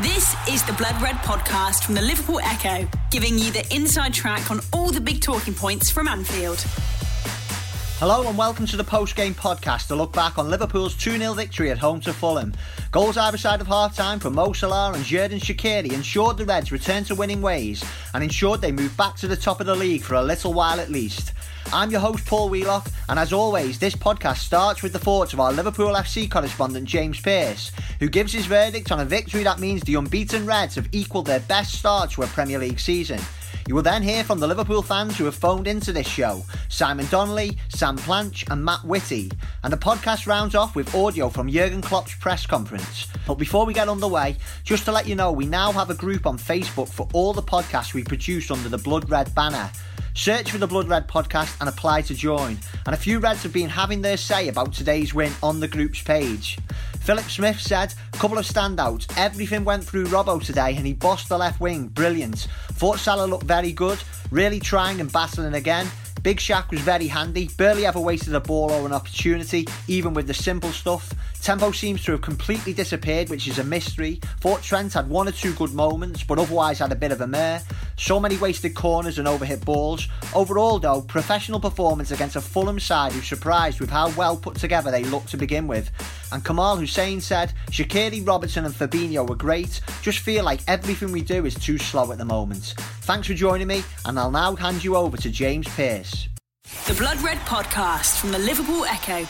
This is the Blood Red podcast from the Liverpool Echo, giving you the inside track on all the big talking points from Anfield. Hello and welcome to the post game podcast to look back on Liverpool's 2 0 victory at home to Fulham. Goals either side of half time from Mo Salah and Xherdan Shaqiri ensured the Reds returned to winning ways and ensured they moved back to the top of the league for a little while at least. I'm your host, Paul Wheelock, and as always, this podcast starts with the thoughts of our Liverpool FC correspondent, James Pearce, who gives his verdict on a victory that means the unbeaten Reds have equalled their best start to a Premier League season. You will then hear from the Liverpool fans who have phoned into this show Simon Donnelly, Sam Planch, and Matt Whitty. And the podcast rounds off with audio from Jurgen Klopp's press conference. But before we get underway, just to let you know, we now have a group on Facebook for all the podcasts we produce under the Blood Red banner. Search for the Blood Red podcast and apply to join. And a few Reds have been having their say about today's win on the group's page. Philip Smith said, couple of standouts. Everything went through Robbo today and he bossed the left wing. Brilliant. Thought Salah looked very good. Really trying and battling again. Big Shaq was very handy, barely ever wasted a ball or an opportunity, even with the simple stuff. Tempo seems to have completely disappeared, which is a mystery. Thought Trent had one or two good moments, but otherwise had a bit of a mare. So many wasted corners and overhit balls. Overall, though, professional performance against a Fulham side who surprised with how well put together they looked to begin with. And Kamal Hussein said, Shaqiri, Robertson, and Fabinho were great. Just feel like everything we do is too slow at the moment. Thanks for joining me, and I'll now hand you over to James Pearce. The Blood Red podcast from the Liverpool Echo.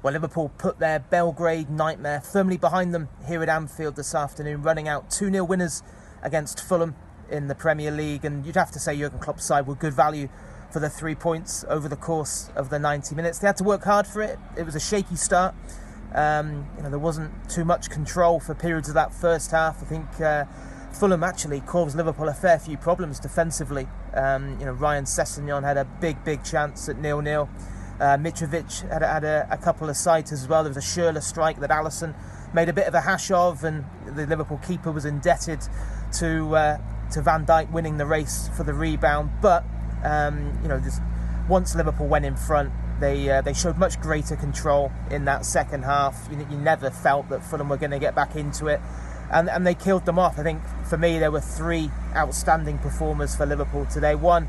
Well, Liverpool put their Belgrade nightmare firmly behind them here at Anfield this afternoon, running out 2 0 winners against Fulham in the Premier League. And you'd have to say Jurgen Klopp's side were good value for the three points over the course of the 90 minutes. They had to work hard for it. It was a shaky start. Um, you know, there wasn't too much control for periods of that first half. I think uh, Fulham actually caused Liverpool a fair few problems defensively. Um, you know, Ryan Sessegnon had a big, big chance at nil-nil. Uh, Mitrovic had, had a, a, couple of sights as well. There was a Schürrle strike that Alisson made a bit of a hash of, and the Liverpool keeper was indebted to uh, to Van Dijk winning the race for the rebound. But um, you know, once Liverpool went in front, they uh, they showed much greater control in that second half. You, you never felt that Fulham were going to get back into it, and and they killed them off. I think for me there were three outstanding performers for Liverpool today. One,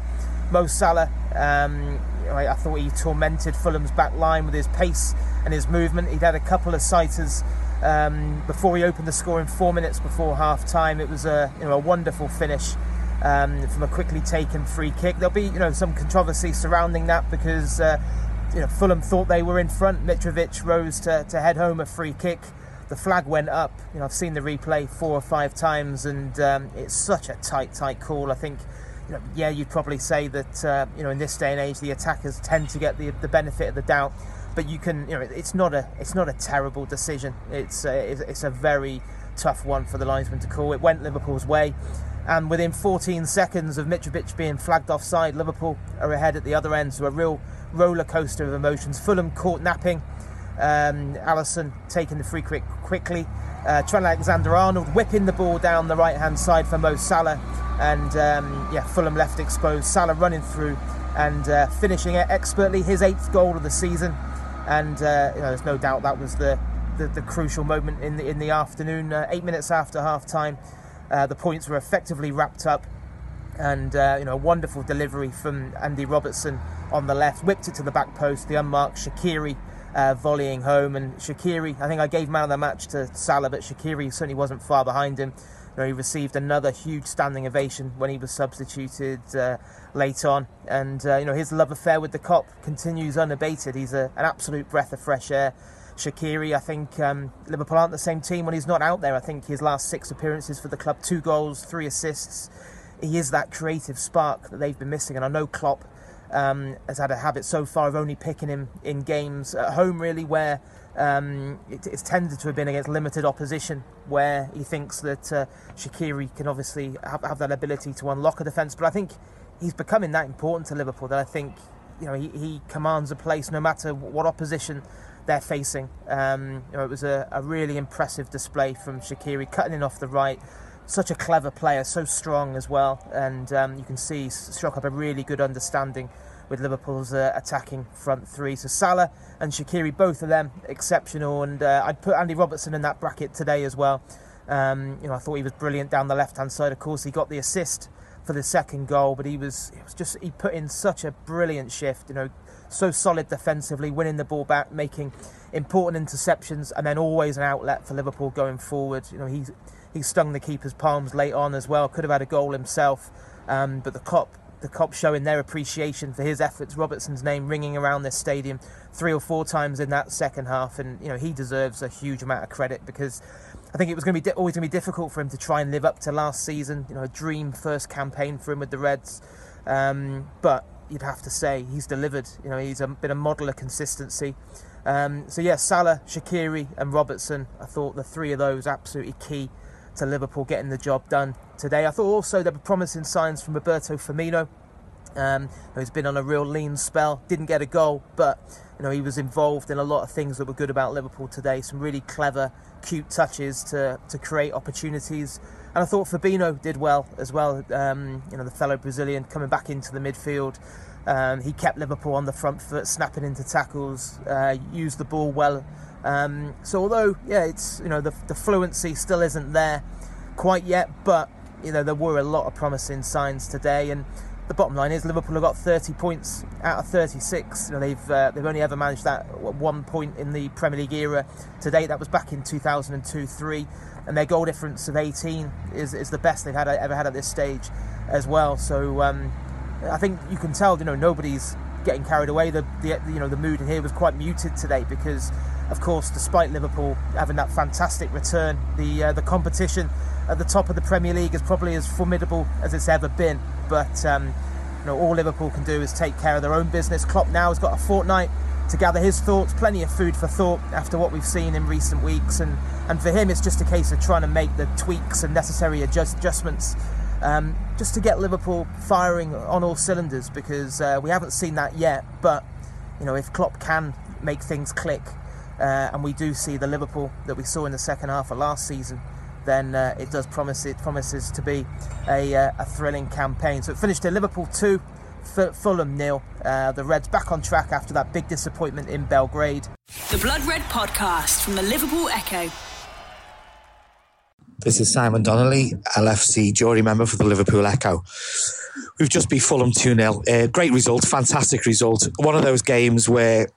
Mo Salah. Um, I, I, thought he tormented Fulham's back line with his pace and his movement. He'd had a couple of sighters um, before he opened the score in four minutes before half time. It was a you know a wonderful finish um, from a quickly taken free kick. There'll be you know some controversy surrounding that because uh, you know Fulham thought they were in front. Mitrovic rose to, to head home a free kick. The flag went up. You know I've seen the replay four or five times, and um, it's such a tight, tight call. I think yeah, you'd probably say that uh, you know in this day and age the attackers tend to get the, the benefit of the doubt, but you can you know it's not a it's not a terrible decision. It's a, it's a very tough one for the linesman to call. It went Liverpool's way, and within 14 seconds of Mitrovic being flagged offside, Liverpool are ahead at the other end. So a real roller coaster of emotions. Fulham caught napping. Um, Alisson taking the free kick quickly. Uh, Trent Alexander-Arnold whipping the ball down the right hand side for Mo Salah and um, yeah, Fulham left exposed. Salah running through and uh, finishing it expertly, his eighth goal of the season, and uh, you know, there's no doubt that was the, the, the crucial moment in the in the afternoon. Uh, eight minutes after half time, uh, the points were effectively wrapped up, and uh, you know, a wonderful delivery from Andy Robertson on the left, whipped it to the back post. The unmarked Shaqiri. Uh, volleying home and Shaqiri, I think I gave man of the match to Salah, but Shaqiri certainly wasn't far behind him know, he received another huge standing ovation when he was substituted uh, late on, and uh, you know his love affair with the Kop continues unabated. He's a, an absolute breath of fresh air. Shaqiri, I think um, Liverpool aren't the same team when he's not out there. I think his last six appearances for the club, two goals, three assists. He is that creative spark that they've been missing, and I know Klopp um, has had a habit so far of only picking him in games at home, really, where um, it, it's tended to have been against limited opposition, where he thinks that uh, Shaqiri can obviously have, have, that ability to unlock a defence. But I think he's becoming that important to Liverpool that I think you know he, he commands a place no matter what opposition they're facing. Um, you know, it was a, a, really impressive display from Shaqiri, cutting in off the right. Such a clever player, so strong as well, and um, you can see struck up a really good understanding with Liverpool's uh, attacking front three. So Salah and Shaqiri, both of them exceptional, and uh, I'd put Andy Robertson in that bracket today as well. Um, you know, I thought he was brilliant down the left-hand side. Of course, he got the assist for the second goal, but he was, he was just he put in such a brilliant shift. You know, so solid defensively, winning the ball back, making important interceptions, and then always an outlet for Liverpool going forward. You know, he's he stung the keeper's palms late on as well. Could have had a goal himself, um, but the Kop the Kop's showing their appreciation for his efforts. Robertson's name ringing around this stadium three or four times in that second half, and you know he deserves a huge amount of credit because I think it was going to be di- always going to be difficult for him to try and live up to last season. You know, a dream first campaign for him with the Reds, um, but you'd have to say he's delivered. You know, he's a, been a model of consistency. Um, so yeah, Salah, Shaqiri, and Robertson. I thought the three of those absolutely key to Liverpool getting the job done today. I thought also there were promising signs from Roberto Firmino, um, who's been on a real lean spell. Didn't get a goal, but you know he was involved in a lot of things that were good about Liverpool today. Some really clever, cute touches to to create opportunities. And I thought Fabinho did well as well. Um, you know the fellow Brazilian coming back into the midfield. Um, he kept Liverpool on the front foot, snapping into tackles, uh, used the ball well um, so although yeah, it's you know the, the fluency still isn't there quite yet, but you know there were a lot of promising signs today, and the bottom line is Liverpool have got 30 points out of 36. You know they've uh, they've only ever managed that one point in the Premier League era to date. That was back in 2002-3, and their goal difference of 18 is is the best they've had ever had at this stage as well. So um, I think you can tell you know nobody's getting carried away. The, the you know the mood here was quite muted today because of course, despite Liverpool having that fantastic return, the uh, the competition at the top of the Premier League is probably as formidable as it's ever been. But um, you know, all Liverpool can do is take care of their own business. Klopp now has got a fortnight to gather his thoughts, plenty of food for thought after what we've seen in recent weeks, and and for him, it's just a case of trying to make the tweaks and necessary adjust, adjustments. Um, just to get Liverpool firing on all cylinders because uh, we haven't seen that yet. But you know, if Klopp can make things click, uh, and we do see the Liverpool that we saw in the second half of last season, then uh, it does promise it promises to be a, uh, a thrilling campaign. So it finished at Liverpool two, Fulham nil. Uh, the Reds back on track after that big disappointment in Belgrade. The Blood Red Podcast from the Liverpool Echo. This is Simon Donnelly, LFC jury member for the Liverpool Echo. We've just beat Fulham 2 0. Uh, great result, fantastic result. One of those games where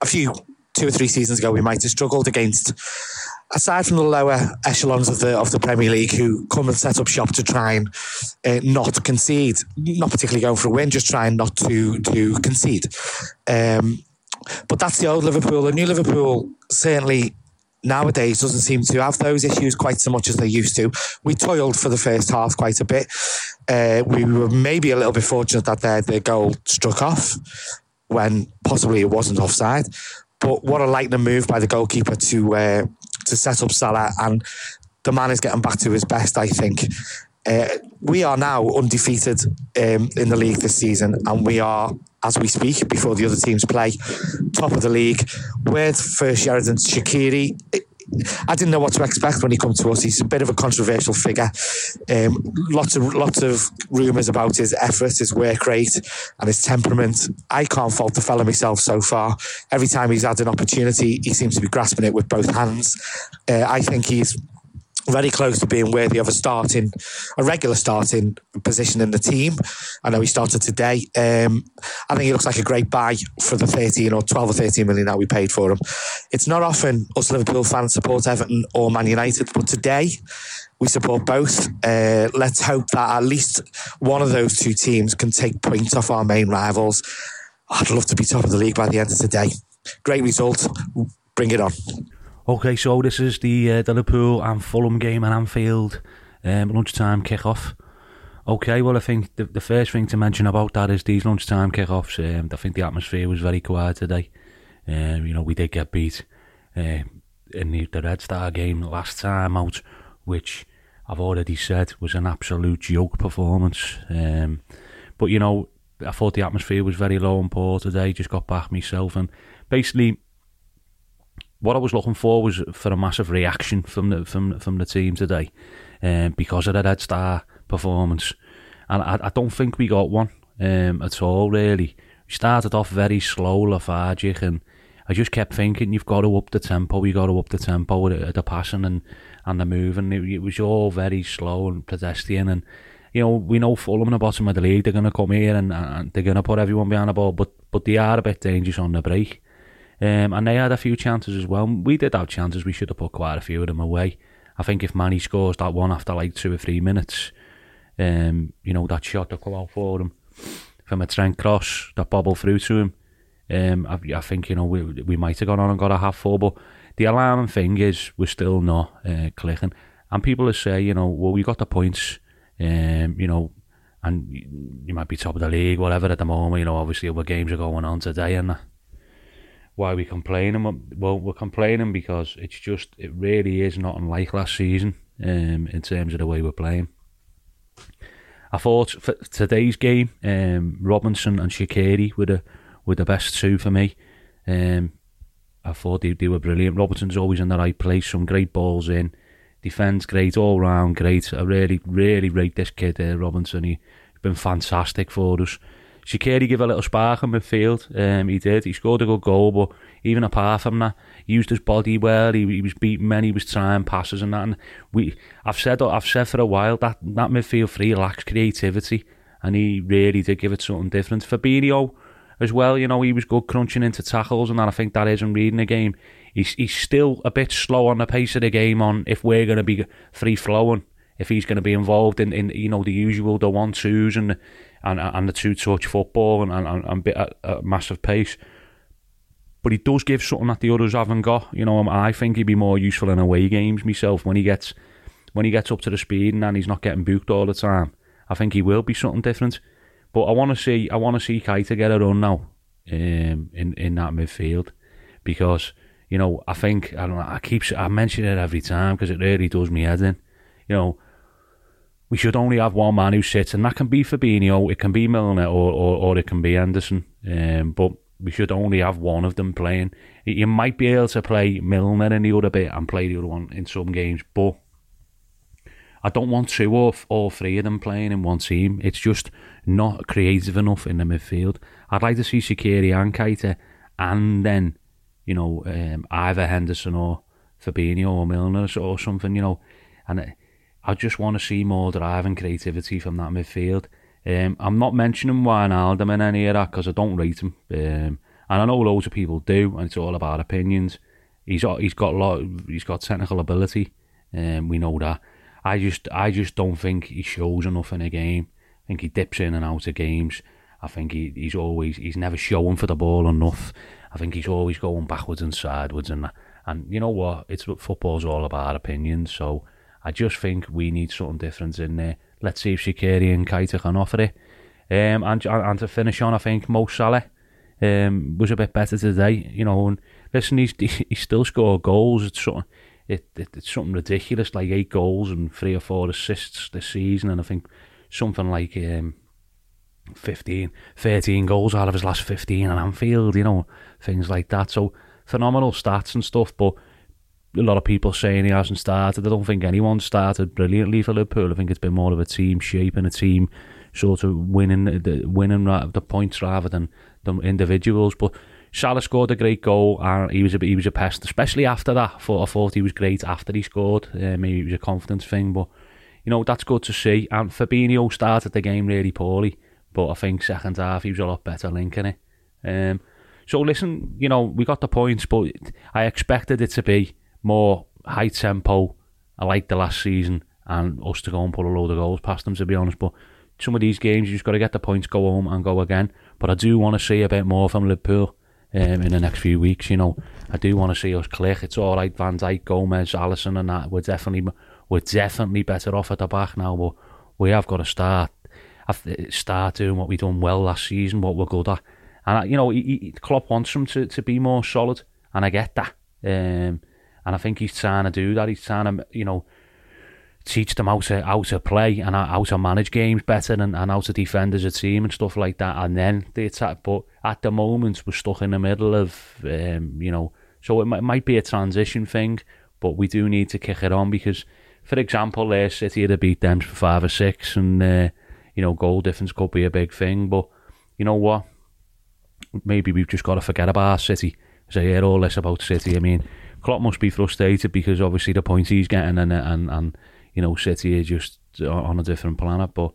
a few two or three seasons ago we might have struggled against. Aside from the lower echelons of the of the Premier League, who come and set up shop to try and uh, not concede, not particularly going for a win, just trying not to to concede. Um, but that's the old Liverpool. The new Liverpool certainly nowadays doesn't seem to have those issues quite so much as they used to. We toiled for the first half quite a bit. Uh, we were maybe a little bit fortunate that their, their goal struck off when possibly it wasn't offside. But what a lightning move by the goalkeeper to uh, to set up Salah, and the man is getting back to his best. I think uh, we are now undefeated um, in the league this season, and we are, as we speak, before the other teams play, top of the league with first Xherdan Shaqiri. I didn't know what to expect when he come to us. He's a bit of a controversial figure. Um, lots of lots of rumours about his effort, his work rate, and his temperament. I can't fault the fella myself so far. Every time he's had an opportunity, he seems to be grasping it with both hands. Uh, I think he's very close to being worthy of a starting, a regular starting position in the team. I know he started today. Um, I think he looks like a great buy for the 13 or 12 or 13 million that we paid for him. It's not often us Liverpool fans support Everton or Man United, but today we support both. Uh, let's hope that at least one of those two teams can take points off our main rivals. I'd love to be top of the league by the end of today. Great result. Bring it on. Okay, so this is the uh, the Liverpool and Fulham game at Anfield, um, lunchtime kickoff. Okay, well, I think the, the first thing to mention about that is these lunchtime kickoffs. Um, I think the atmosphere was very quiet today. Um, you know, we did get beat uh, in the, the Red Star game last time out, which I've already said was an absolute joke performance. Um, but you know, I thought the atmosphere was very low and poor today. Just got back myself, and basically what I was looking for was for a massive reaction from the from from the team today, um, because of the Red Star performance, and I, I don't think we got one um, at all. Really, We started off very slow, lethargic, and I just kept thinking, you've got to up the tempo, you got to up the tempo with the, the passing and, and the moving. It, it was all very slow and pedestrian, and you know, we know Fulham in the bottom of the league, they're going to come here and, and they're going to put everyone behind the ball, but but they are a bit dangerous on the break. Um, and they had a few chances as well. We did have chances, we should have put quite a few of them away. I think if Mané scores that one after like two or three minutes, um, you know, that shot to come out for him from a Trent cross that bobbled through to him, um, I, I, think, you know, we, we might have gone on and got a half four, but the alarming thing is we're still not uh, clicking. And people are saying, you know, well, we got the points, um, you know, and you might be top of the league, whatever at the moment, you know, obviously other games are going on today and why we complaining? Well, we're complaining because it's just, it really is not unlike last season um, in terms of the way we're playing. I thought for today's game, um, Robertson and Shaqiri were the, were the best two for me. Um, I thought they, they were brilliant. Robertson's always in the right place, some great balls in. Defends great, all round great. I really, really rate this kid, uh, Robertson. He, he's been fantastic for us. Shaqiri gave a little spark in midfield. Um, he did. He scored a good goal, but even apart from that, he used his body well. He, he was beating men. He was trying passes and that. And we, I've said, I've said for a while that that midfield three lacks creativity, and he really did give it something different. Fabinho as well, you know, he was good crunching into tackles, and that I think that isn't reading the game. He's he's still a bit slow on the pace of the game. On if we're going to be free flowing, if he's going to be involved in, in you know the usual the one twos and and and the two touch football and and, and bit at, at massive pace. But he does give something that the others haven't got. You know, I think he'd be more useful in away games myself when he gets when he gets up to the speed and he's not getting booked all the time. I think he will be something different. But I want to see I want to see Keita get a run now um, in in that midfield because you know I think I don't know I keep I mention it every time because it really does me head in. You know we should only have one man who sits, and that can be Fabinho, it can be Milner, or or, or it can be Henderson. Um, but we should only have one of them playing. You might be able to play Milner in the other bit and play the other one in some games, but I don't want two or all three of them playing in one team. It's just not creative enough in the midfield. I'd like to see Shaqiri and Keita, and then you know um, either Henderson or Fabinho or Milner or something. You know, and. I just want to see more drive and creativity from that midfield. Um, I'm not mentioning Wijnaldum in any of that because I don't rate him, um, and I know loads of people do, and it's all about opinions. He's he's got a lot. He's got technical ability, um, we know that. I just I just don't think he shows enough in a game. I think he dips in and out of games. I think he, he's always he's never showing for the ball enough. I think he's always going backwards and sideways and and you know what? It's what football's all about opinions. So I just think we need something different in there. Let's see if Shaqiri and Keita can offer it. Um, and, and to finish on, I think Mo Salah um, was a bit better today. You know, and listen, he's he still scored goals. It's something, it, it, it's something ridiculous, like eight goals and three or four assists this season, and I think something like um, 15, 13 goals out of his last 15 at Anfield. You know, things like that. So phenomenal stats and stuff, but a lot of people saying he hasn't started. I don't think anyone started brilliantly for Liverpool. I think it's been more of a team shape and a team sort of winning the winning the points rather than the individuals. But Salah scored a great goal and he was a he was a pest, especially after that. I thought, I thought he was great after he scored. Uh, maybe it was a confidence thing, but you know that's good to see. And Fabinho started the game really poorly, but I think second half he was a lot better linking it. Um, so listen, you know we got the points, but I expected it to be more high tempo. I like the last season and us to go and put a load of goals past them, to be honest. But some of these games, you just got to get the points, go home and go again. But I do want to see a bit more from Liverpool um, in the next few weeks. You know, I do want to see us click. It's all right, Van Dijk, Gomez, Alisson, and that. We're definitely we're definitely better off at the back now. But we have got to start start doing what we done well last season, what we're good at. And you know, Klopp wants them to, to be more solid, and I get that. Um, and I think he's trying to do that. He's trying to, you know, teach them how to how to play and how to manage games better and, and how to defend as a team and stuff like that. And then the attack. But at the moment, we're stuck in the middle of, um, you know, so it might, might be a transition thing, but we do need to kick it on because, for example, uh, City had beat them for five or six, and uh, you know, goal difference could be a big thing. But you know what? maybe we've just got to forget about City. So hear all this about City. I mean, Klopp must be frustrated because obviously the points he's getting and and and you know City are just on a different planet. But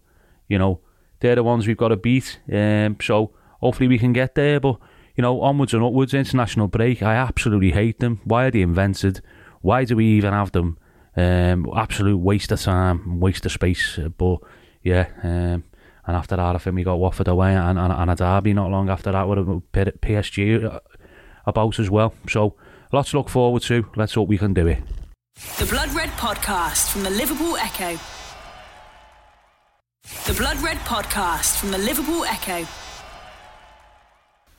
you know they're the ones we've got to beat. Um, so hopefully we can get there. But you know onwards and upwards. International break. I absolutely hate them. Why are they invented? Why do we even have them? Um, absolute waste of time, waste of space. But yeah, um, and after that, I think we got Watford away and, and, and a derby not long after that with PSG about as well. So lots to look forward to. Let's hope we can do it. The Blood Red Podcast from the Liverpool Echo. The Blood Red Podcast from the Liverpool Echo.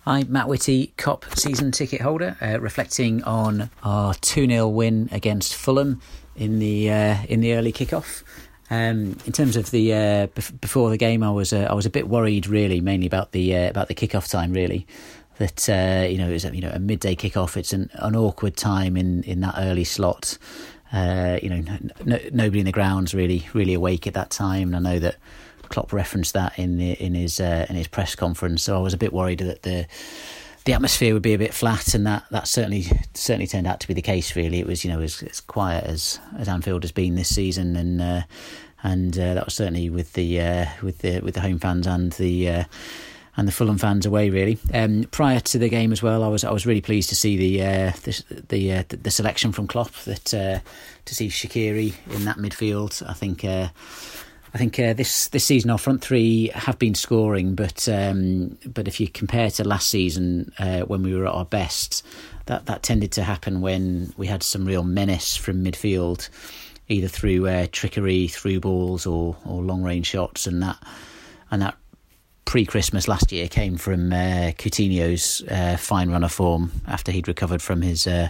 I'm Matt Whitty, Kop season ticket holder, uh, reflecting on our 2 0 win against Fulham in the uh, in the early kickoff. Um, in terms of the uh, bef- before the game, I was uh, I was a bit worried, really, mainly about the uh, about the kickoff time. Really, that uh, you know it was you know a midday kickoff. It's an, an awkward time in, in that early slot. Uh, you know, no, nobody in the grounds really really awake at that time. And I know that Klopp referenced that in the, in his uh, in his press conference. So I was a bit worried that the the atmosphere would be a bit flat, and that, that certainly certainly turned out to be the case. Really, it was you know as, as quiet as, as Anfield has been this season, and uh, and uh, that was certainly with the uh, with the with the home fans and the and the Fulham fans away. Really, um, prior to the game as well, I was I was really pleased to see the uh, the the, uh, the, selection from Klopp that uh, to see Shaqiri in that midfield. I think. I think uh, this this season our front three have been scoring, but um, but if you compare to last season uh, when we were at our best, that that tended to happen when we had some real menace from midfield either through uh, trickery, through balls, or or long range shots, and that and that pre Christmas last year came from uh, Coutinho's uh, fine runner form after he'd recovered from his uh,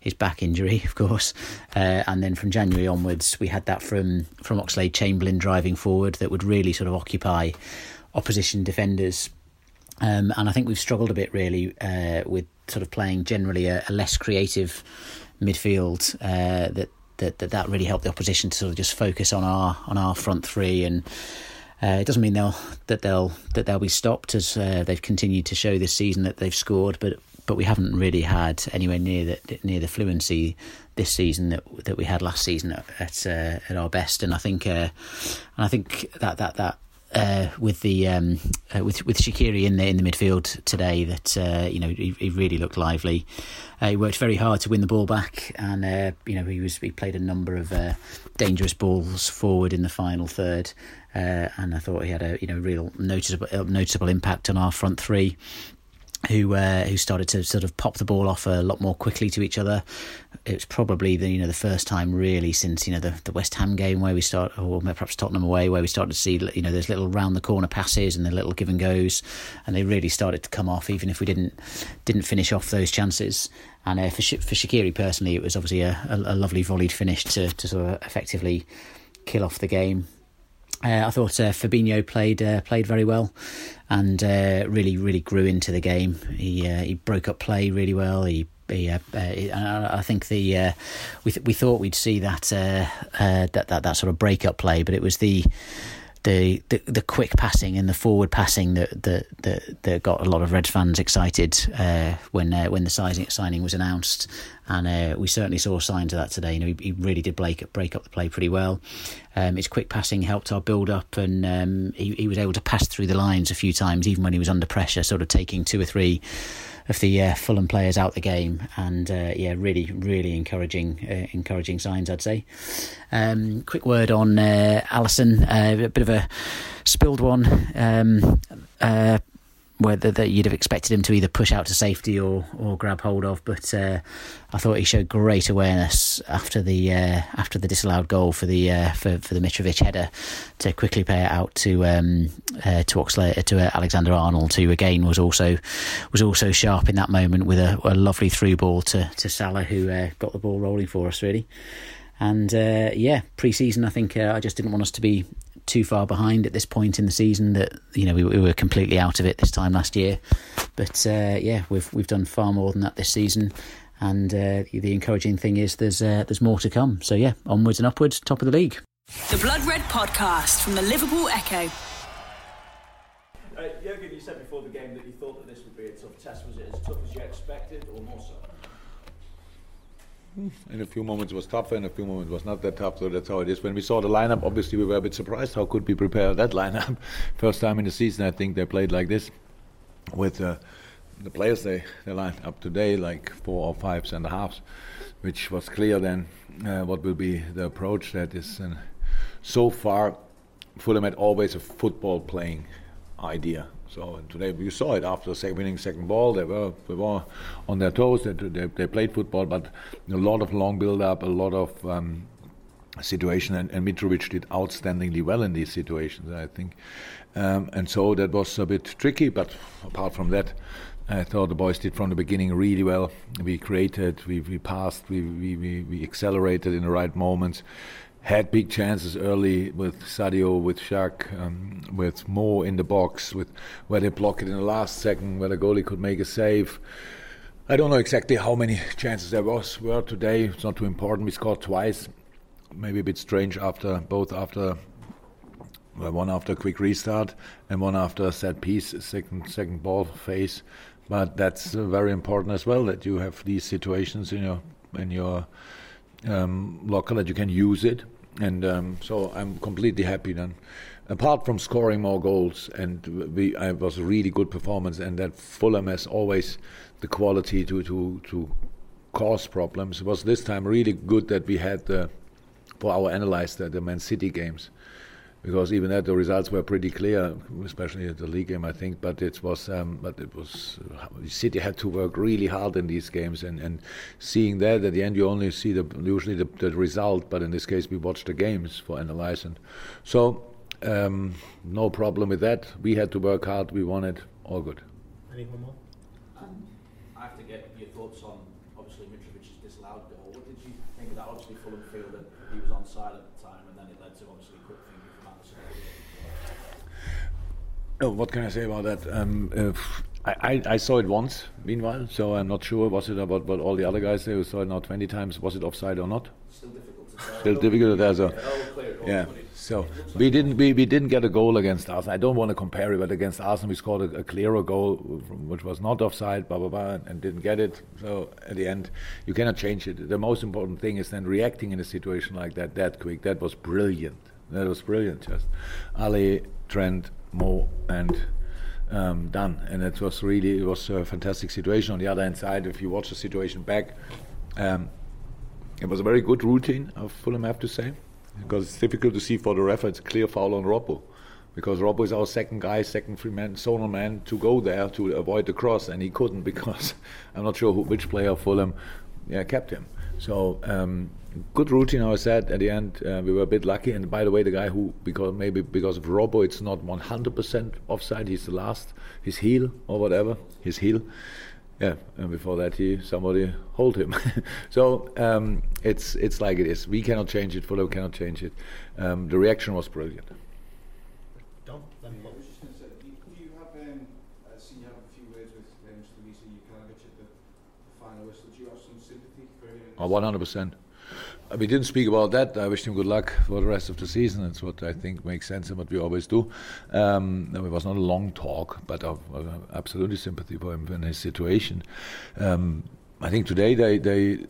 his back injury, of course, uh, and then from January onwards we had that from from Oxlade Chamberlain driving forward that would really sort of occupy opposition defenders. Um, and I think we've struggled a bit really uh, with sort of playing generally a, a less creative midfield uh, that that, that that really helped the opposition to sort of just focus on our on our front three and. Uh, it doesn't mean they'll that they'll that they'll be stopped as uh, they've continued to show this season that they've scored, but but we haven't really had anywhere near the near the fluency this season that that we had last season at at, uh, at our best. And I think uh, and I think that that that uh, with the um, uh, with with Shaqiri in the in the midfield today that uh, you know he, he, really looked lively. Uh, he worked very hard to win the ball back, and uh, you know he was he played a number of uh, dangerous balls forward in the final third, and I thought he had a you know real noticeable noticeable impact on our front three who uh, who started to sort of pop the ball off a lot more quickly to each other. It was probably the you know the first time really since you know the, the West Ham game where we start, or perhaps Tottenham away, where we started to see you know those little round the corner passes and the little give and goes, and they really started to come off, even if we didn't didn't finish off those chances. And uh, for for Shaqiri personally, it was obviously a, a, a lovely volleyed finish to to sort of effectively kill off the game. Uh, I thought uh, Fabinho played uh, played very well, and uh, really really grew into the game. He uh, he broke up play really well. He, he uh, I think the we th- we thought we'd see that that that that sort of break up play, but it was the the, the, the quick passing and the forward passing that that that, that got a lot of Reds fans excited uh, when uh, when the signing signing was announced, and uh, we certainly saw signs of that today. You know, he, he really did break break up the play pretty well. Um, his quick passing helped our build up, and um, he he was able to pass through the lines a few times, even when he was under pressure, sort of taking two or three of the uh, Fulham players out the game, and uh, yeah, really, really encouraging, uh, encouraging signs, I'd say. Um, quick word on uh, Alisson, uh, a bit of a spilled one. Um, uh, whether that you'd have expected him to either push out to safety or, or grab hold of. But uh, I thought he showed great awareness after the uh, after the disallowed goal for the uh, for for the Mitrovic header to quickly pay it out to um, uh, to Oxlade, to uh, Alexander Arnold, who again was also was also sharp in that moment with a, a lovely through ball to to Salah, who uh, got the ball rolling for us really. And yeah, pre-season, I think I just didn't want us to be too far behind at this point in the season that you know we, we were completely out of it this time last year. But uh, yeah, we've we've done far more than that this season, and uh, the encouraging thing is there's uh, there's more to come. So yeah, onwards and upwards, top of the league. The Blood Red Podcast from the Liverpool Echo. Uh, Jurgen, you said before the game that you thought that this would be a tough test. Was it as tough as you expected, or more so? In a few moments it was tougher, in a few moments it was not that tough. So that's how it is. When we saw the lineup, obviously we were a bit surprised. How could we prepare that lineup? First time in the season, I think they played like this with uh, the players they, they lined up today, like four or five centre halves, which was clear then uh, what will be the approach. That is, uh, so far, Fulham had always a football playing idea. So today you saw it after the winning second ball. They were they were on their toes. They, they, they played football, but a lot of long build up, a lot of um, situation, and, and Mitrovic did outstandingly well in these situations. I think, um, and so that was a bit tricky. But apart from that. I thought the boys did from the beginning really well. We created, we, we passed, we, we, we, we accelerated in the right moments had big chances early with Sadio, with Shaq, um, with Mo in the box, with where they block it in the last second, where the goalie could make a save. I don't know exactly how many chances there was were today. It's not too important. We scored twice. Maybe a bit strange after both after well, one after quick restart and one after set piece, second second ball phase. But that's uh, very important as well that you have these situations in your in your um, locker that you can use it and um, so I'm completely happy then. Apart from scoring more goals, and we, it was a really good performance, and that Fulham has always the quality to to to cause problems. It was this time really good that we had the, for our analyzer the Man City games because even that the results were pretty clear, especially the league game, I think. But it was, um, but it was, uh, City had to work really hard in these games, and, and seeing that at the end, you only see the usually the, the result, but in this case, we watched the games for analyzing. So um, no problem with that. We had to work hard. We won it. All good. Anyone more? Um, I have to get your thoughts on obviously Mitrovic's disallowed goal. What did you think of that? Obviously, Fulham feel that he was onside at the time, and then it led to obviously quick thinking from Oh, what can I say about that? Um, uh, I, I, saw it once, meanwhile, so I'm not sure. Was it about what all the other guys say who saw it now 20 times? Was it offside or not? Still difficult to tell. Still difficult to tell. yeah. So we didn't we, we didn't get a goal against Arsenal. I don't want to compare it, but against Arsenal we scored a, a clearer goal, which was not offside, blah blah blah, and didn't get it. So at the end, you cannot change it. The most important thing is then reacting in a situation like that that quick. That was brilliant. That was brilliant. Just Ali, Trent, Mo, and um, done. And it was really it was a fantastic situation. On the other hand side, if you watch the situation back, um, it was a very good routine of Fulham, I have to say, because it's difficult to see for the ref. It's a clear foul on Robbo. Because Robbo is our second guy, second free man, zonal man to go there to avoid the cross, and he couldn't because I'm not sure who, which player Fulham yeah, kept him. So um, good routine. I said at the end uh, we were a bit lucky. And by the way, the guy who because maybe because of Robbo, it's not 100% offside. He's the last, his heel or whatever, his heel. Yeah, and before that, he somebody hold him. so um, it's it's like it is. We cannot change it. Fulham cannot change it. Um, the reaction was brilliant. Don, I was just going to say, do you, have um, the final whistle? Do you have some sympathy for him? Oh, 100 percent. Uh, we didn't speak about that. I wish him good luck for the rest of the season. That's what I think makes sense and what we always do. Um, it was not a long talk, but of, absolutely sympathy for him in his situation. Um, I think today they, they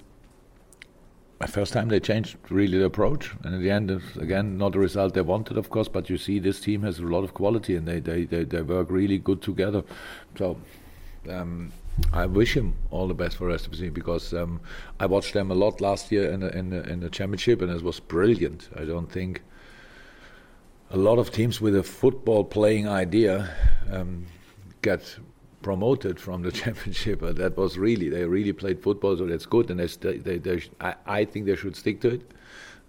my first time they changed really the approach, and in the end, again, not the result they wanted, of course. But you see, this team has a lot of quality, and they they, they, they work really good together. So. Um, I wish him all the best for the rest of the season because um, I watched them a lot last year in the, in, the, in the championship and it was brilliant. I don't think a lot of teams with a football playing idea um, get promoted from the championship. But that was really they really played football, so that's good. And they, they, they I, I, think they should stick to it.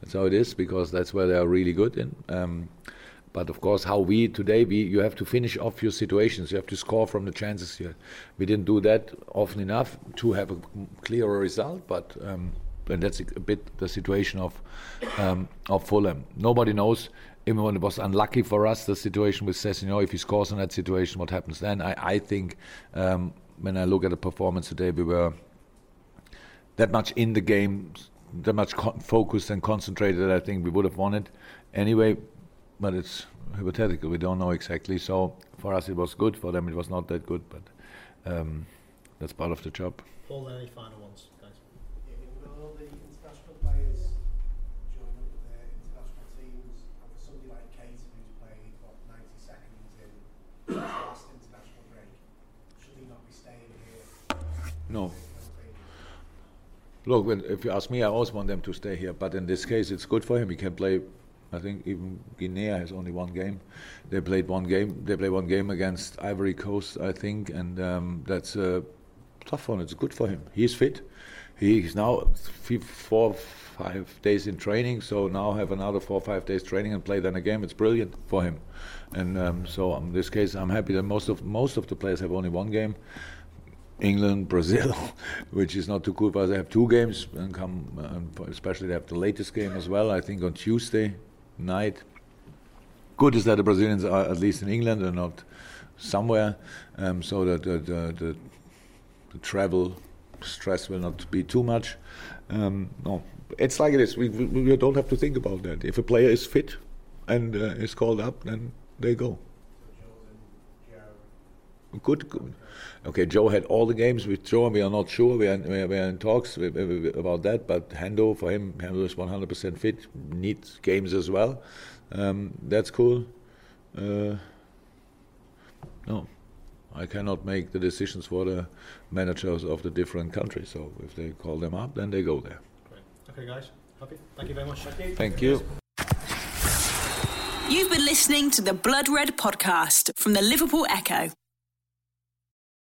That's how it is because that's where they are really good in. Um, but of course, how we today we you have to finish off your situations. You have to score from the chances here. We didn't do that often enough to have a clearer result, but. Um, and that's a bit the situation of um, of Fulham. Nobody knows, even when it was unlucky for us, the situation with Sessegnon, if he scores in that situation, what happens then? I, I think um, when I look at the performance today, we were that much in the game, that much focused and concentrated that I think we would have won it anyway but it's hypothetical. We don't know exactly. So for us it was good. For them it was not that good, but um, that's part of the job. Paul, any final ones, guys? Yeah, with all the international players joining up with their international teams, and for somebody like Keita who's played what 90 seconds in his last international break, should he not be staying here? No. Look, when, if you ask me, I always want them to stay here. But in this case, it's good for him. He can play. I think even Guinea has only one game. They played one game. They play one game against Ivory Coast, I think, and um, that's uh, tough him. It's good for him. He's fit. He's now f- four, five days in training. So now have another four, five days training and play then a game. It's brilliant for him. And um, so in this case, I'm happy that most of most of the players have only one game. England, Brazil, which is not too good, but they have two games and come, um, especially they have the latest game as well. I think on Tuesday night. Good is that the Brazilians are at least in England and not somewhere, um, so that the, the, the, travel stress will not be too much. Um, no, it's like it is. We, we, we don't have to think about that. If a player is fit and uh, is called up, then they go. Good, good. Okay, Joe had all the games with Joe. We are not sure. We are, we are, we are in talks about that. But Hendo, for him, Hendo is 100% fit. Needs games as well. Um, that's cool. Uh, no, I cannot make the decisions for the managers of the different countries. So if they call them up, then they go there. Okay, guys. Happy? Thank you very much. Thank you. Thank you. You've been listening to the Blood Red podcast from the Liverpool Echo.